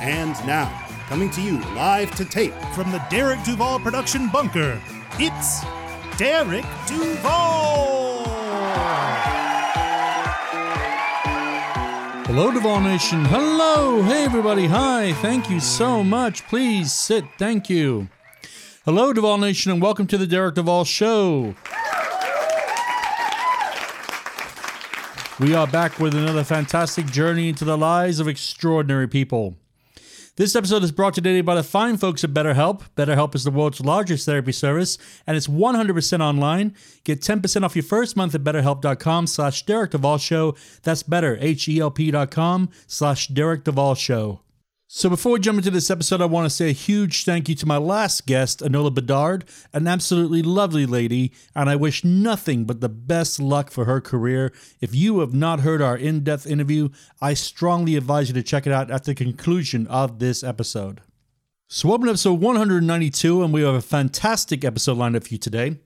And now, coming to you live to tape From the Derek Duval production bunker, it's Derek Duval! Hello, Duval Nation. Hello. Hey, everybody. Hi. Thank you so much. Please sit. Thank you. Hello, Duval Nation, and welcome to the Derek Duval Show. We are back with another fantastic journey into the lives of extraordinary people. This episode is brought to you today by the fine folks at BetterHelp. BetterHelp is the world's largest therapy service, and it's 100% online. Get 10% off your first month at betterhelp.com slash Derek Duvall Show. That's better, H-E-L-P dot com slash Derek Duvall Show. So before we jump into this episode, I want to say a huge thank you to my last guest, Anola Bedard, an absolutely lovely lady, and I wish nothing but the best luck for her career. If you have not heard our in-depth interview, I strongly advise you to check it out at the conclusion of this episode. So welcome to episode 192, and we have a fantastic episode lined up for you today.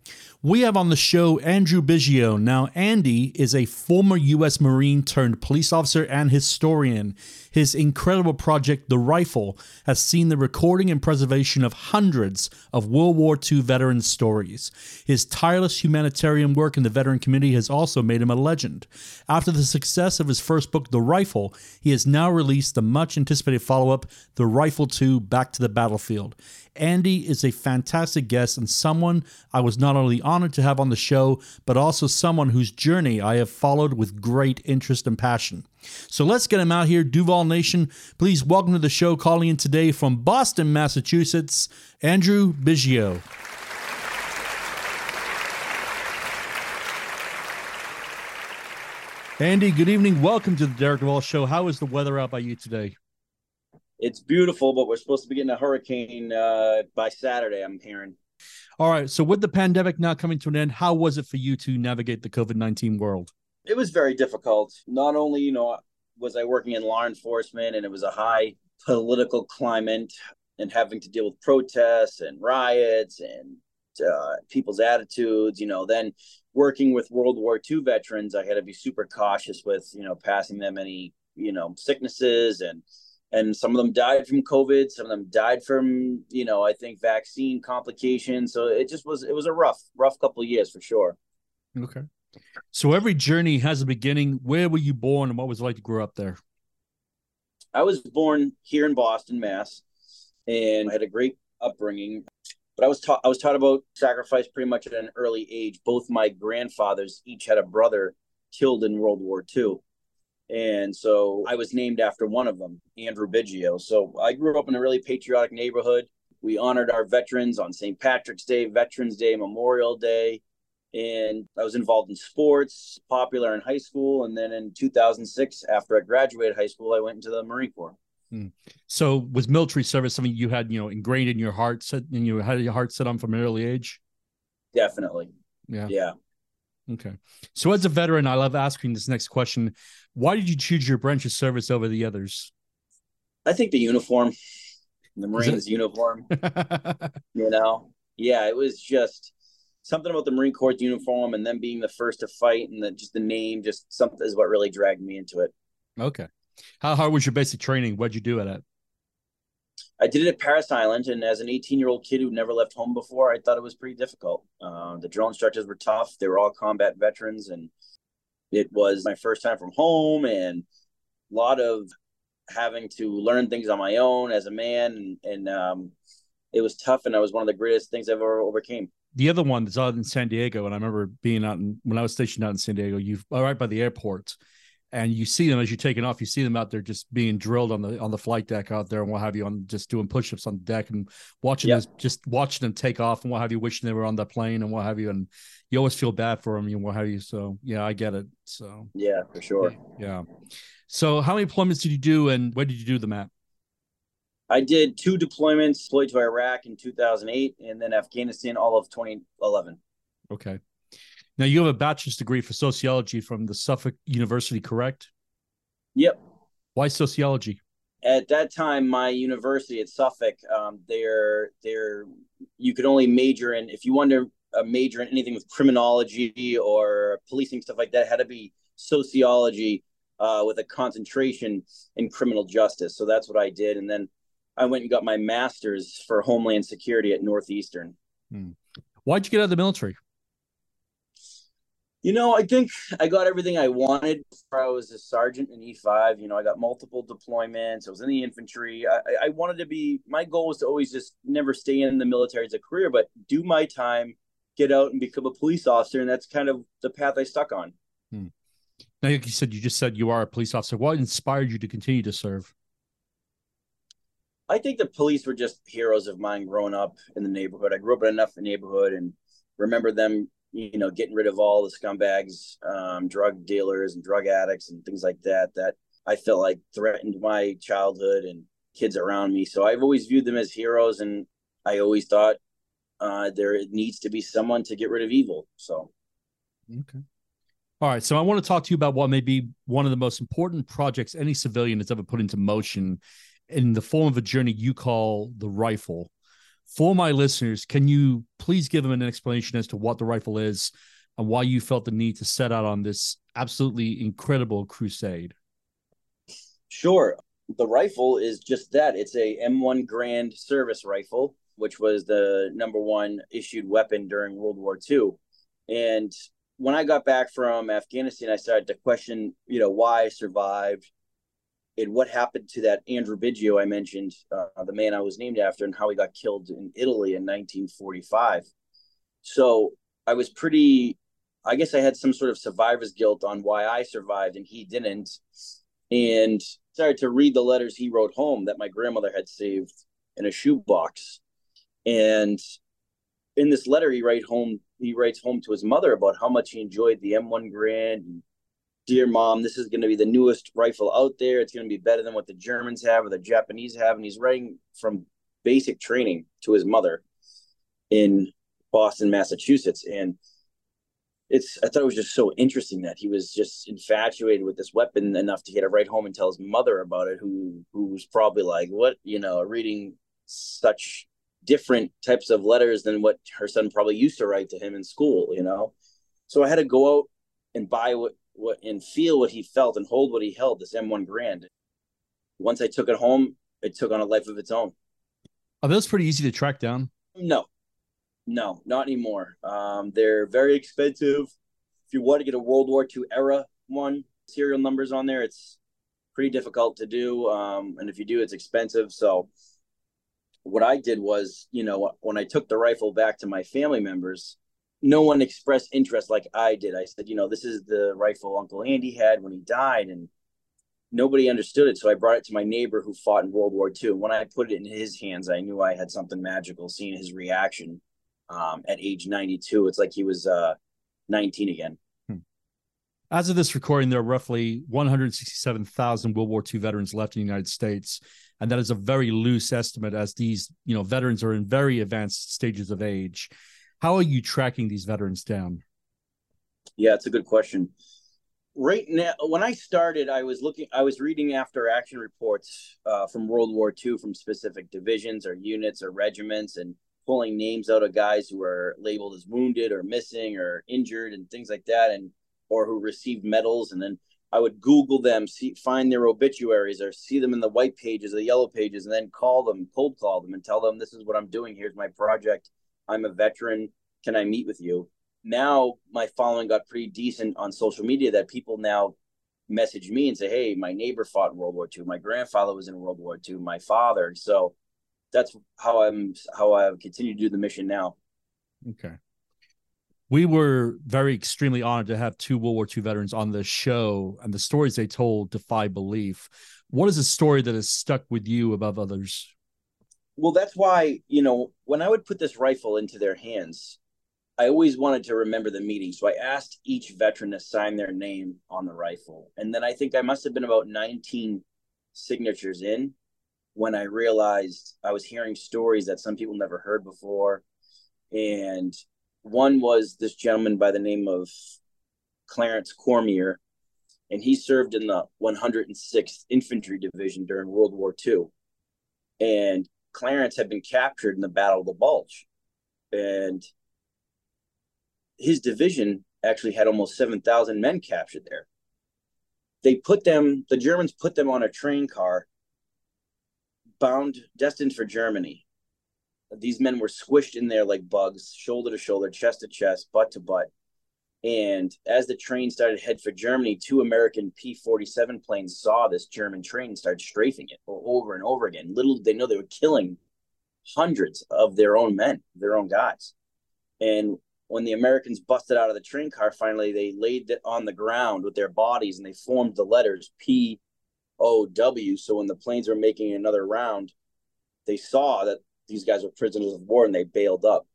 We have on the show Andrew Biggio. Now, Andy is a former U.S. Marine turned police officer and historian. His incredible project, The Rifle, has seen the recording and preservation of hundreds of World War II veteran stories. His tireless humanitarian work in the veteran community has also made him a legend. After the success of his first book, The Rifle, he has now released the much anticipated follow up, The Rifle 2 Back to the Battlefield. Andy is a fantastic guest and someone I was not only honored to have on the show, but also someone whose journey I have followed with great interest and passion. So let's get him out here, Duval Nation. Please welcome to the show, calling in today from Boston, Massachusetts, Andrew Biggio. Andy, good evening. Welcome to the Derek Duval Show. How is the weather out by you today? It's beautiful, but we're supposed to be getting a hurricane uh, by Saturday. I'm hearing. All right. So, with the pandemic now coming to an end, how was it for you to navigate the COVID 19 world? It was very difficult. Not only, you know, was I working in law enforcement, and it was a high political climate, and having to deal with protests and riots and uh, people's attitudes. You know, then working with World War II veterans, I had to be super cautious with, you know, passing them any, you know, sicknesses and and some of them died from covid some of them died from you know i think vaccine complications so it just was it was a rough rough couple of years for sure Okay. So, every journey has a beginning. Where were you born and what was it like to grow up there? i was born here in boston mass and I had a great upbringing but i was taught i was taught about sacrifice pretty much at an early age both my grandfathers each had a brother killed in world war ii and so I was named after one of them, Andrew Biggio. So I grew up in a really patriotic neighborhood. We honored our veterans on St. Patrick's Day, Veterans Day, Memorial Day. And I was involved in sports, popular in high school. And then in 2006, after I graduated high school, I went into the Marine Corps. Hmm. So, was military service something you had, you know, ingrained in your heart, set, and you had your heart set on from an early age? Definitely. Yeah. Yeah. Okay. So, as a veteran, I love asking this next question Why did you choose your branch of service over the others? I think the uniform, the Marines uniform, you know, yeah, it was just something about the Marine Corps uniform and them being the first to fight and the, just the name, just something is what really dragged me into it. okay. How hard was your basic training? What'd you do at it? I did it at Parris Island, and as an 18 year old kid who never left home before, I thought it was pretty difficult. Uh, the drill instructors were tough; they were all combat veterans, and it was my first time from home, and a lot of having to learn things on my own as a man, and, and um, it was tough. And it was one of the greatest things I've ever overcame. The other one that's out in San Diego, and I remember being out in when I was stationed out in San Diego. You are right by the airport, and you see them as you're taking off. You see them out there just being drilled on the on the flight deck out there and what have you, on just doing push-ups on the deck and watching Yeah. this, just watching them take off and what have you, wishing they were on the plane and what have you, and you always feel bad for them and what have you. So yeah, I get it. So Yeah, for sure. yeah. So how many deployments did you do, and where did you do the at? I did two deployments, deployed to Iraq in 2008 and then Afghanistan all of 2011. Okay. Now you have a bachelor's degree for sociology from the Suffolk University, correct? Yep. Why sociology? At that time, my university at Suffolk, um, they're they're you could only major in if you wanted to major in anything with criminology or policing stuff like that, had to be sociology uh, with a concentration in criminal justice. So that's what I did, and then I went and got my master's for Homeland Security at Northeastern. Hmm. Why'd you get out of the military? You know, I think I got everything I wanted before I was a sergeant in E5. You know, I got multiple deployments. I was in the infantry. I, I wanted to be, my goal was to always just never stay in the military as a career, but do my time, get out and become a police officer. And that's kind of the path I stuck on. Hmm. Now, like you said, you just said you are a police officer. What inspired you to continue to serve? I think the police were just heroes of mine growing up in the neighborhood. I grew up in enough neighborhood and remember them you know, getting rid of all the scumbags, um, drug dealers and drug addicts and things like that, that I felt like threatened my childhood and kids around me. So I've always viewed them as heroes. And I always thought uh, there needs to be someone to get rid of evil. So, okay. All right. So I want to talk to you about what may be one of the most important projects any civilian has ever put into motion in the form of a journey you call the rifle for my listeners, can you please give them an explanation as to what the rifle is and why you felt the need to set out on this absolutely incredible crusade? Sure. The rifle is just that it's a M1 Garand service rifle, which was the number one issued weapon during World War II. And when I got back from Afghanistan, I started to question, you know, why I survived, and what happened to that Andrew Biggio I mentioned, uh, the man I was named after, and how he got killed in Italy in 1945. So I was pretty, I guess I had some sort of survivor's guilt on why I survived and he didn't. And started to read the letters he wrote home that my grandmother had saved in a shoebox. And in this letter, he write home, he writes home to his mother about how much he enjoyed the M1 Garand and dear mom, this is going to be the newest rifle out there. It's going to be better than what the Germans have or the Japanese have. And he's writing from basic training to his mother in Boston, Massachusetts. And it's, I thought it was just so interesting that he was just infatuated with this weapon enough to get it right home and tell his mother about it, who, who was probably like, what, you know, reading such different types of letters than what her son probably used to write to him in school, you know? So I had to go out and buy what what and feel what he felt and hold what he held this m1 Garand. once i took it home it took on a life of its own. Are those pretty easy to track down? No. No not anymore. Um, they're very expensive. If you want to get a world war ii era one serial numbers on there it's pretty difficult to do um, and if you do it's expensive. So what i did was you know when i took the rifle back to my family members no one expressed interest like I did. I said, you know, this is the rifle Uncle Andy had when he died, and nobody understood it. So I brought it to my neighbor who fought in World War II. When I put it in his hands, I knew I had something magical. Seeing his reaction um, at age 92, it's like he was uh, 19 again. Hmm. As of this recording, there are roughly 167,000 World War II veterans left in the United States, and that is a very loose estimate, as these, you know, veterans are in very advanced stages of age. How are you tracking these veterans down? Yeah, it's a good question. Right now, when I started, I was looking, I was reading after action reports uh, from World War II from specific divisions or units or regiments and pulling names out of guys who were labeled as wounded or missing or injured and things like that, and or who received medals. And then I would Google them, see, find their obituaries or see them in the white pages or the yellow pages, and then call them, cold call them, and tell them this is what I'm doing. Here's my project I'm a veteran. Can I meet with you? Now my following got pretty decent on social media that people now message me and say, Hey, my neighbor fought in World War II. My grandfather was in World War II. My father. So that's how I'm how I continue to do the mission now. Okay. We were very extremely honored to have two World War II veterans on the show, and the stories they told defy belief. What is a story that has stuck with you above others? Well that's why you know when i would put this rifle into their hands i always wanted to remember the meeting so i asked each veteran to sign their name on the rifle and then i think i must have been about 19 signatures in when I realized I was hearing stories that some people never heard before. And one was this gentleman by the name of Clarence Cormier, and he served in the 106th Infantry Division during World War II. And Clarence had been captured in the Battle of the Bulge. And his division actually had almost 7,000 men captured there. They put them, the Germans put them on a train car bound, destined for Germany. These men were squished in there like bugs, shoulder to shoulder, chest to chest, butt to butt. And as the train started head for Germany, two American P 47 planes saw this German train and started strafing it over and over again. Little did they know they were killing hundreds of their own men, their own guys. And when the Americans busted out of the train car, finally they laid it on the ground with their bodies and they formed the letters P O W. So when the planes were making another round, they saw that these guys were prisoners of war and they bailed up.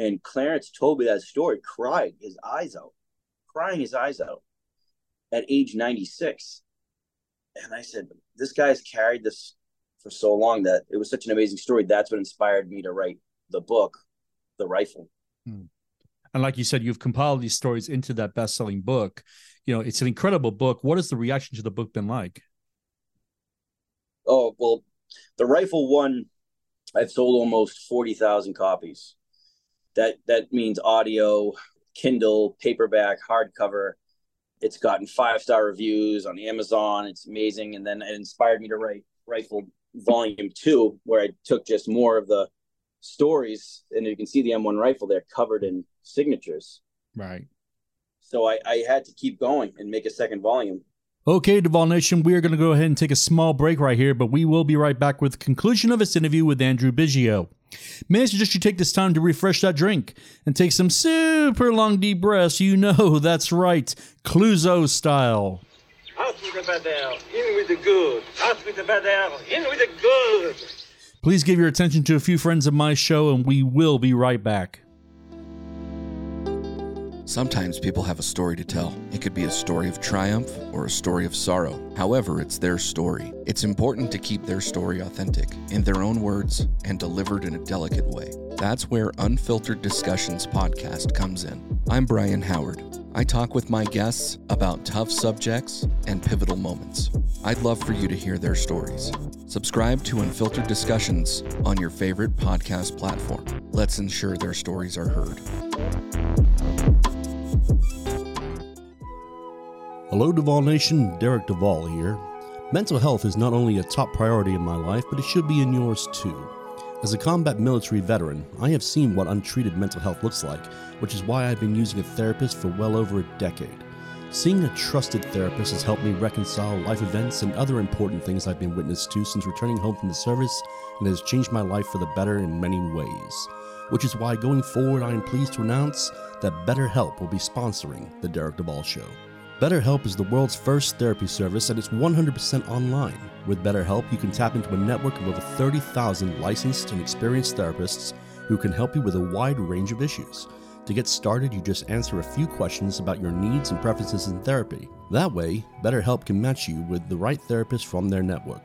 And Clarence told me that story, crying his eyes out, crying his eyes out at age 96. And I said, This guy's carried this for so long that it was such an amazing story. That's what inspired me to write the book, The Rifle. Hmm. And like you said, you've compiled these stories into that best selling book. You know, it's an incredible book. What has the reaction to the book been like? Oh, well, The Rifle one, I've sold almost 40,000 copies. That that means audio, Kindle, paperback, hardcover. It's gotten five star reviews on Amazon. It's amazing. And then it inspired me to write Rifle Volume Two, where I took just more of the stories, and you can see the M1 rifle there covered in signatures. Right. So I, I had to keep going and make a second volume. Okay, Duval Nation, we are going to go ahead and take a small break right here, but we will be right back with the conclusion of this interview with Andrew Biggio. May I suggest you take this time to refresh that drink and take some super long deep breaths? You know that's right, Clouseau style. Out with the bad air, in with the good. Out with the bad air, in with the good. Please give your attention to a few friends of my show, and we will be right back. Sometimes people have a story to tell. It could be a story of triumph or a story of sorrow. However, it's their story. It's important to keep their story authentic, in their own words, and delivered in a delicate way. That's where Unfiltered Discussions podcast comes in. I'm Brian Howard. I talk with my guests about tough subjects and pivotal moments. I'd love for you to hear their stories. Subscribe to Unfiltered Discussions on your favorite podcast platform. Let's ensure their stories are heard. Hello, Duval Nation. Derek Duval here. Mental health is not only a top priority in my life, but it should be in yours too. As a combat military veteran, I have seen what untreated mental health looks like, which is why I've been using a therapist for well over a decade. Seeing a trusted therapist has helped me reconcile life events and other important things I've been witness to since returning home from the service and has changed my life for the better in many ways. Which is why going forward, I am pleased to announce that BetterHelp will be sponsoring The Derek Duval Show. BetterHelp is the world's first therapy service and it's 100% online. With BetterHelp, you can tap into a network of over 30,000 licensed and experienced therapists who can help you with a wide range of issues. To get started, you just answer a few questions about your needs and preferences in therapy. That way, BetterHelp can match you with the right therapist from their network.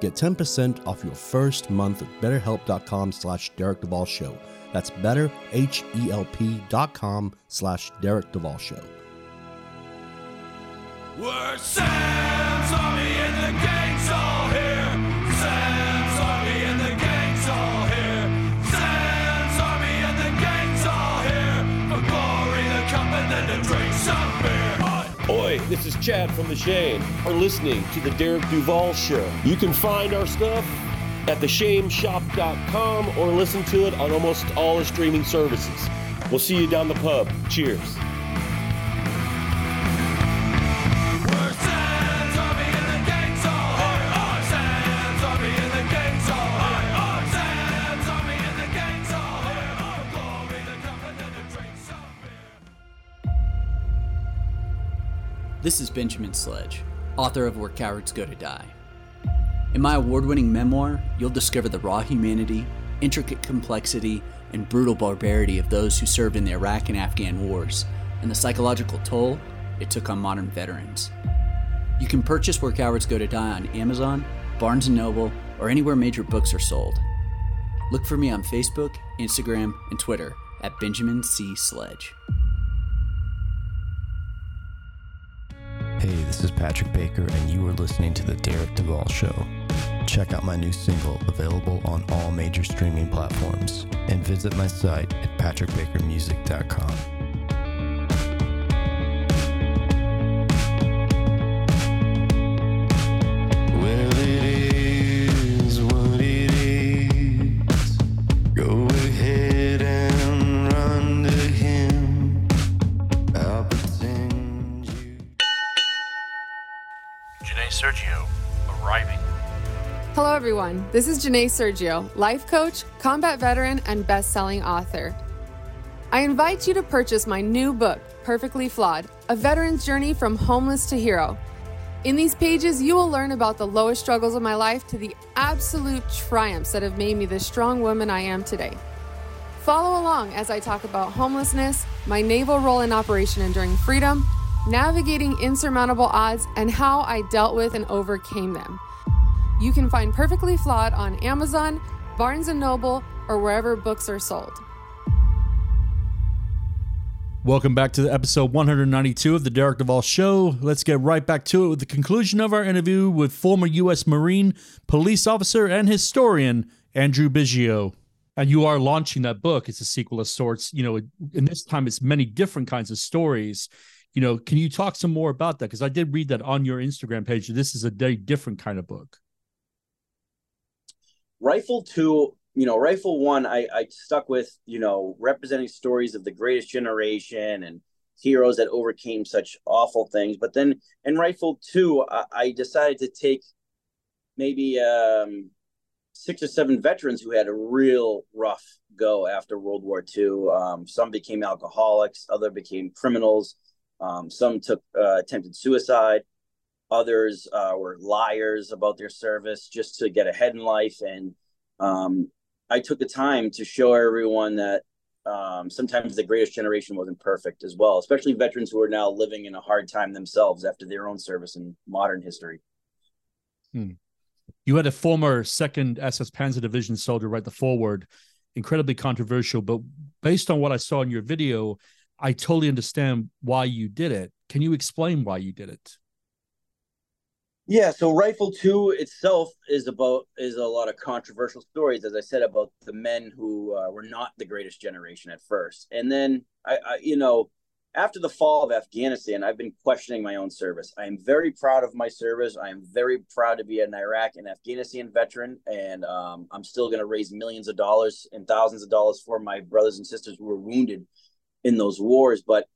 Get 10% off your first month at betterhelp.com slash Derek Duval Show. That's betterhelp.com slash Derek Duval Show. We're Sam's Army the this is Chad from The Shame. Are listening to the Derek Duval Show. You can find our stuff at theshameshop.com or listen to it on almost all the streaming services. We'll see you down the pub. Cheers. This is Benjamin Sledge, author of Where Cowards Go to Die. In my award winning memoir, you'll discover the raw humanity, intricate complexity, and brutal barbarity of those who served in the Iraq and Afghan wars, and the psychological toll it took on modern veterans. You can purchase Where Cowards Go to Die on Amazon, Barnes & Noble, or anywhere major books are sold. Look for me on Facebook, Instagram, and Twitter at Benjamin C. Sledge. Hey, this is Patrick Baker, and you are listening to The Derek Duvall Show. Check out my new single, available on all major streaming platforms, and visit my site at patrickbakermusic.com. This is Janae Sergio, life coach, combat veteran, and best selling author. I invite you to purchase my new book, Perfectly Flawed A Veteran's Journey from Homeless to Hero. In these pages, you will learn about the lowest struggles of my life to the absolute triumphs that have made me the strong woman I am today. Follow along as I talk about homelessness, my naval role in Operation Enduring Freedom, navigating insurmountable odds, and how I dealt with and overcame them. You can find Perfectly Flawed on Amazon, Barnes & Noble, or wherever books are sold. Welcome back to the episode 192 of the Derek Duvall Show. Let's get right back to it with the conclusion of our interview with former U.S. Marine, police officer, and historian Andrew Biggio. And you are launching that book. It's a sequel of sorts. You know, and this time it's many different kinds of stories. You know, can you talk some more about that? Because I did read that on your Instagram page. This is a very different kind of book. Rifle two, you know, rifle one, I, I stuck with, you know, representing stories of the greatest generation and heroes that overcame such awful things. But then in rifle two, I, I decided to take maybe um, six or seven veterans who had a real rough go after World War II. Um, some became alcoholics, other became criminals. Um, some took uh, attempted suicide. Others uh, were liars about their service just to get ahead in life. And um, I took the time to show everyone that um, sometimes the greatest generation wasn't perfect as well, especially veterans who are now living in a hard time themselves after their own service in modern history. Hmm. You had a former second SS Panzer Division soldier write the foreword, incredibly controversial, but based on what I saw in your video, I totally understand why you did it. Can you explain why you did it? Yeah, so Rifle Two itself is about is a lot of controversial stories, as I said about the men who uh, were not the greatest generation at first, and then I, I, you know, after the fall of Afghanistan, I've been questioning my own service. I am very proud of my service. I am very proud to be an Iraq and Afghanistan veteran, and um, I'm still going to raise millions of dollars and thousands of dollars for my brothers and sisters who were wounded in those wars, but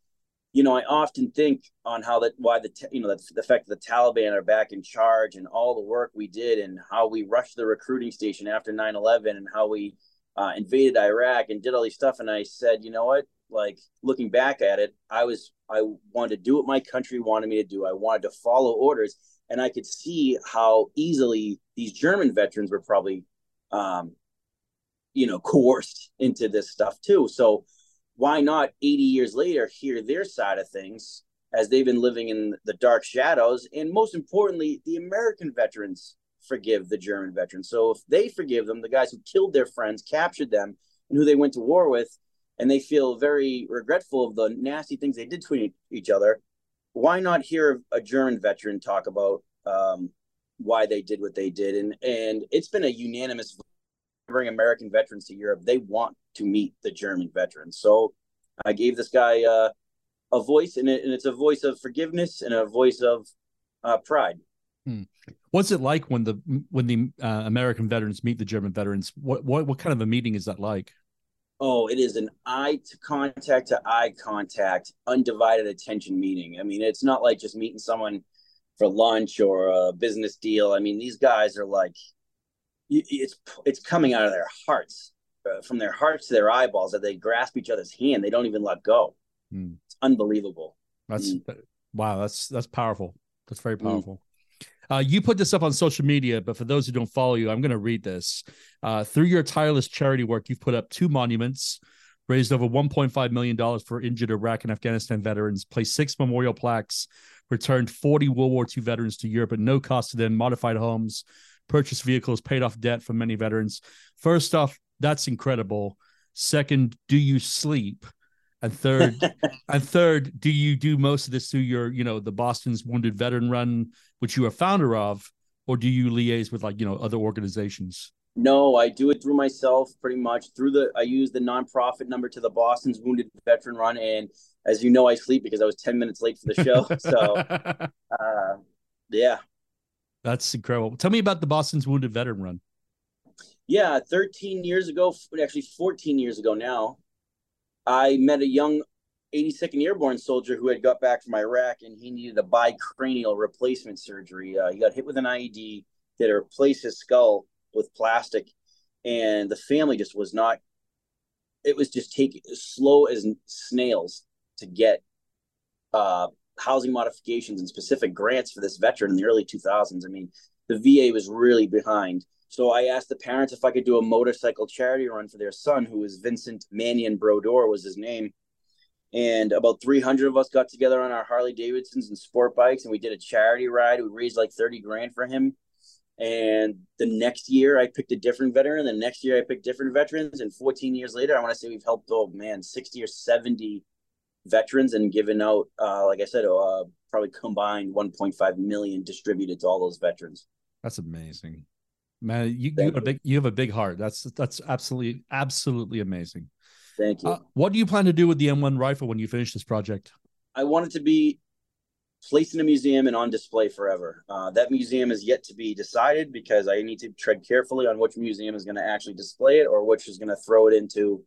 you know, I often think on how that why the you know the, the fact that the Taliban are back in charge and all the work we did and how we rushed the recruiting station after 9/11 and how we uh, invaded Iraq and did all these stuff and I said, you know what? Like looking back at it, I was I wanted to do what my country wanted me to do. I wanted to follow orders and I could see how easily these German veterans were probably um you know coerced into this stuff too. So why not 80 years later hear their side of things as they've been living in the dark shadows? And most importantly the american veterans forgive the german veterans. So if they forgive them the guys who killed their friends captured them and who they went to war with and they feel very regretful of the nasty things they did to each other why not hear a german veteran talk about um, why they did what they did? And and it's been a unanimous bring American veterans to Europe, they want to meet the German veterans. So I gave this guy uh, a voice, and, it, and, it's a voice of forgiveness and a voice of uh, pride. Hmm. What's it like when the when the uh, American veterans meet the German veterans? What what what kind of a meeting is that like? Oh, it is an eye to contact to eye contact, undivided attention meeting. I mean, it's not like just meeting someone for lunch or a business deal. I mean, these guys are like it's it's coming out of their hearts, uh, from their hearts to their eyeballs, that they grasp each other's hand. They don't even let go. Mm. It's unbelievable. That's mm. Wow, that's that's powerful. That's very powerful. Uh, you put this up on social media, but for those who don't follow you, I'm going to read this. Uh, through your tireless charity work, you've put up two monuments, raised over 1.5 million dollars for injured Iraq and Afghanistan veterans, placed six memorial plaques, returned 40 World War II veterans to Europe at no cost to them, modified homes, purchased vehicles, paid off debt for many veterans. First off, that's incredible. Second, do you sleep? And third, and third, do you do most of this through your, you know, the Boston's Wounded Veteran Run, which you are founder of, or do you liaise with like, you know, other organizations? No, I do it through myself pretty much through the I use the nonprofit number to the Boston's Wounded Veteran Run and as you know I sleep because I was 10 minutes late for the show. so uh yeah. That's incredible. Tell me about the Boston's Wounded Veteran Run. Yeah, 13 years ago, actually 14 years ago now, I met a young 82nd Airborne soldier who had got back from Iraq and he needed a bicranial replacement surgery. Uh, he got hit with an IED, that replaced his skull with plastic, and the family just was not. It was just taking slow as snails to get uh, housing modifications and specific grants for this veteran in the early 2000s. I mean, the VA was really behind. So I asked the parents if I could do a motorcycle charity run for their son, who was Vincent Mannion Brodeur was his name. And about 300 of us got together on our Harley Davidsons and sport bikes, and we did a charity ride. We raised like 30 grand for him. And the next year, I picked a different veteran. The next year, I picked different veterans. And 14 years later, I want to say we've helped, oh man, 60 or 70 veterans and given out, uh, like I said, uh, probably combined 1.5 million distributed to all those veterans. That's amazing, man. You, you have a big you have a big heart. That's that's absolutely absolutely amazing. Thank you. Uh, what do you plan to do with the M1 rifle when you finish this project? I want it to be placed in a museum and on display forever. Uh, that museum is yet to be decided because I need to tread carefully on which museum is going to actually display it or which is going to throw it into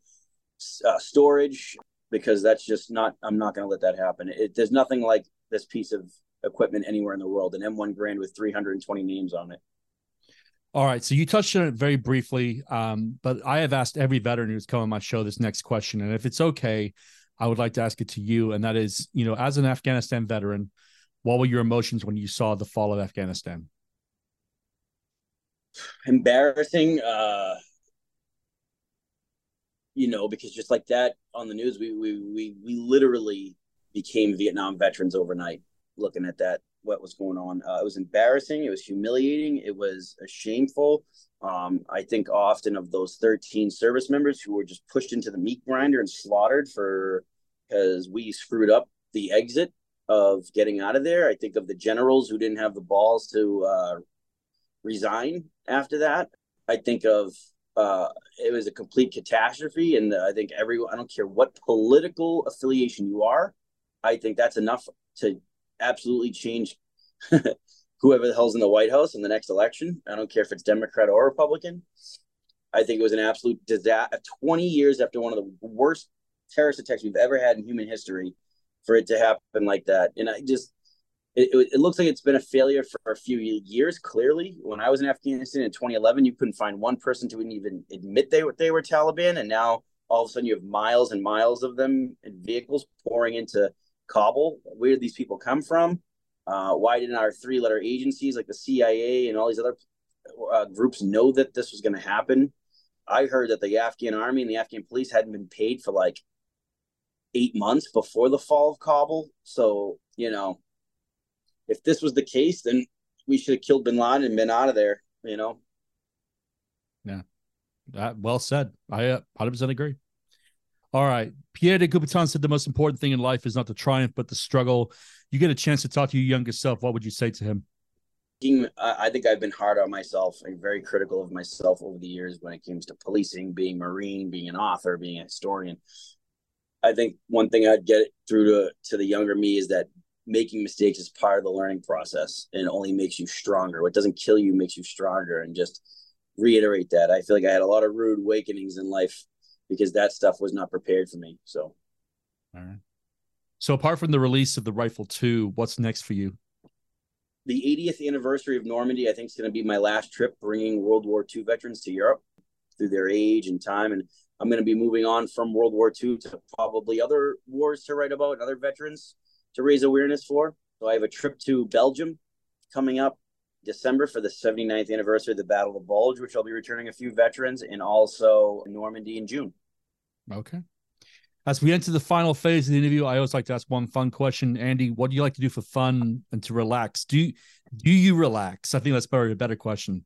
uh, storage because that's just not, I'm not going to let that happen. It, there's nothing like this piece of equipment anywhere in the world, an M1 Garand with 320 names on it. All right. So you touched on it very briefly, um, but I have asked every veteran who's come on my show this next question. And if it's okay, I would like to ask it to you. And that is, you know, as an Afghanistan veteran, what were your emotions when you saw the fall of Afghanistan? Embarrassing, uh, you know, because just like that on the news, we we we we literally became Vietnam veterans overnight. Looking at that, what was going on, uh, it was embarrassing. It was humiliating. It was shameful. Um, I think often of those 13 service members who were just pushed into the meat grinder and slaughtered for because we screwed up the exit of getting out of there. I think of the generals who didn't have the balls to uh, resign after that. I think of uh, it was a complete catastrophe, and I think everyone. I don't care what political affiliation you are. I think that's enough to absolutely change whoever the hell's in the White House in the next election. I don't care if it's Democrat or Republican. I think it was an absolute disaster. 20 years after one of the worst terrorist attacks we've ever had in human history, for it to happen like that. And I just, it, it, looks like it's been a failure for a few years. Clearly, when I was in Afghanistan in 2011, you couldn't find one person to even admit they were they were Taliban, and now all of a sudden you have miles and miles of them and vehicles pouring into Kabul. Where did these people come from? Uh, why didn't our three-letter agencies like the CIA and all these other uh, groups know that this was going to happen? I heard that the Afghan army and the Afghan police hadn't been paid for like eight months before the fall of Kabul. So, you know, if this was the case, then we should have killed bin Laden and been out of there, you know? Yeah. That, well said. I uh, 100% agree. All right. Pierre de Coubertin said the most important thing in life is not the triumph, but the struggle. You get a chance to talk to your younger self. What would you say to him? I think I've been hard on myself and very critical of myself over the years when it comes to policing, being Marine, being an author, being a historian. I think one thing I'd get through to to the younger me is that making mistakes is part of the learning process and only makes you stronger. What doesn't kill you makes you stronger. And just reiterate that. I feel like I had a lot of rude awakenings in life because that stuff was not prepared for me. So, all right. So, apart from the release of the Rifle 2, what's next for you? The 80th anniversary of Normandy, I think, is going to be my last trip bringing World War II veterans to Europe through their age and time. And I'm going to be moving on from World War II to probably other wars to write about, and other veterans, to raise awareness for. So I have a trip to Belgium coming up December for the 79th anniversary of the Battle of the Bulge, which I'll be returning a few veterans, and also Normandy in June. Okay. As we enter the final phase of the interview, I always like to ask one fun question. Andy, what do you like to do for fun and to relax? Do you, do you relax? I think that's probably a better question.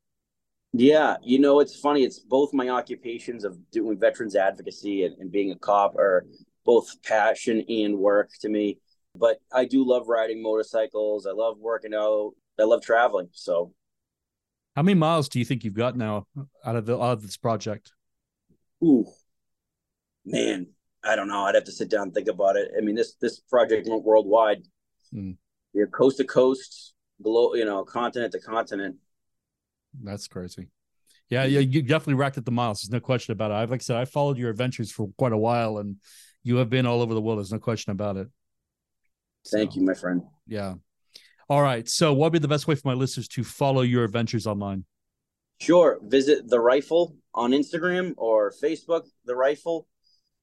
Yeah, you know, it's funny. It's both my occupations of doing veterans advocacy and, and being a cop are both passion and work to me. But I do love riding motorcycles. I love working out. I love traveling. So, how many miles do you think you've got now out of the out of this project? Ooh, man, I don't know. I'd have to sit down and think about it. I mean, this this project went worldwide. Mm. You're coast to coast, below you know, continent to continent. That's crazy. Yeah, yeah, you definitely racked up the miles. There's no question about it. I've like I said, I followed your adventures for quite a while, and you have been all over the world. There's no question about it. Thank so, you, my friend. Yeah. All right. So, what would be the best way for my listeners to follow your adventures online? Sure. Visit the Rifle on Instagram or Facebook, the Rifle,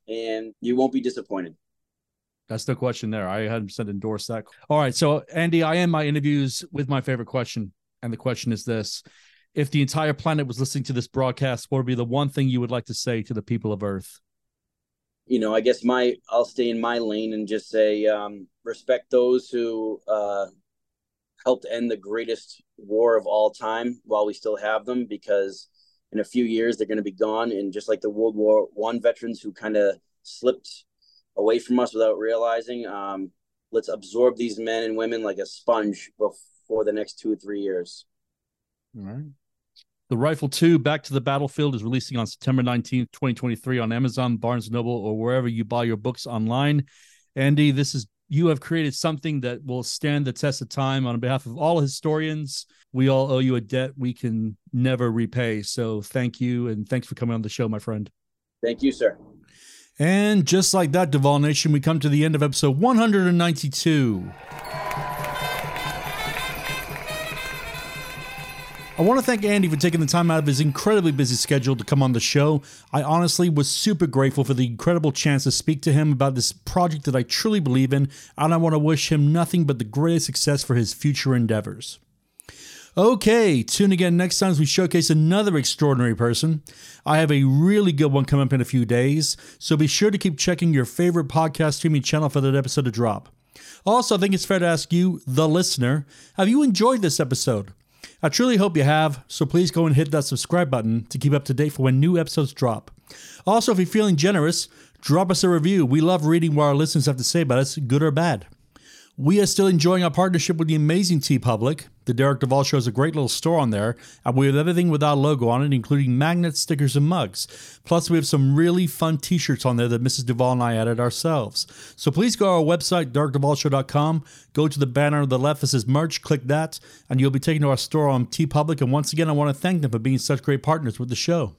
and you won't be disappointed. That's the question there. I 100% endorse that. All right. So, Andy, I end my interviews with my favorite question. And the question is this If the entire planet was listening to this broadcast, what would be the one thing you would like to say to the people of Earth? You know, I guess my, I'll stay in my lane and just say, um, respect those who uh, helped end the greatest war of all time while we still have them, because in a few years they're going to be gone. And just like the World War One veterans who kind of slipped away from us without realizing. Um, let's absorb these men and women like a sponge before the next two or three years. All right. The Rifle 2 Back to the Battlefield is releasing on September 19th, 2023 on Amazon, Barnes Noble, or wherever you buy your books online. Andy, this is you have created something that will stand the test of time on behalf of all historians. We all owe you a debt we can never repay. So thank you and thanks for coming on the show, my friend. Thank you, sir. And just like that, Duval Nation, we come to the end of episode 192. I want to thank Andy for taking the time out of his incredibly busy schedule to come on the show. I honestly was super grateful for the incredible chance to speak to him about this project that I truly believe in, and I want to wish him nothing but the greatest success for his future endeavors. Okay, tune again next time as we showcase another extraordinary person. I have a really good one coming up in a few days, so be sure to keep checking your favorite podcast streaming channel for that episode to drop. Also, I think it's fair to ask you, the listener, have you enjoyed this episode? I truly hope you have, so please go and hit that subscribe button to keep up to date for when new episodes drop. Also, if you're feeling generous, drop us a review. We love reading what our listeners have to say about us, good or bad. We are still enjoying our partnership with the amazing T TeePublic. The Derek Duval Show is a great little store on there, and we have everything with our logo on it, including magnets, stickers, and mugs. Plus, we have some really fun t shirts on there that Mrs. Duval and I added ourselves. So please go to our website, derekduvalshow.com, go to the banner on the left that says merch, click that, and you'll be taken to our store on T TeePublic. And once again, I want to thank them for being such great partners with the show.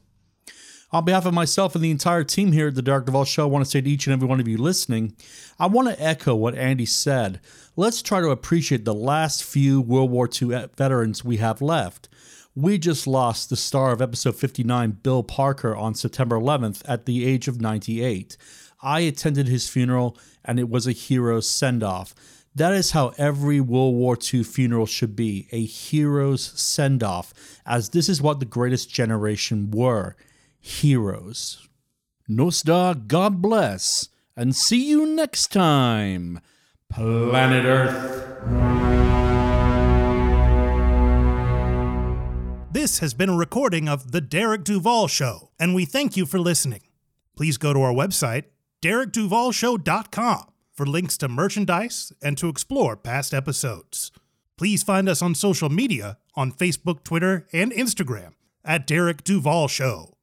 On behalf of myself and the entire team here at the Derek Duval Show, I want to say to each and every one of you listening, I want to echo what Andy said. Let's try to appreciate the last few World War II veterans we have left. We just lost the star of episode 59, Bill Parker, on September 11th at the age of 98. I attended his funeral and it was a hero's send off. That is how every World War II funeral should be a hero's send off, as this is what the greatest generation were heroes. Nostar, God bless, and see you next time, Planet Earth. This has been a recording of The Derek Duval Show, and we thank you for listening. Please go to our website, derekduvalshow.com, for links to merchandise and to explore past episodes. Please find us on social media on Facebook, Twitter, and Instagram at Derek Duval Show.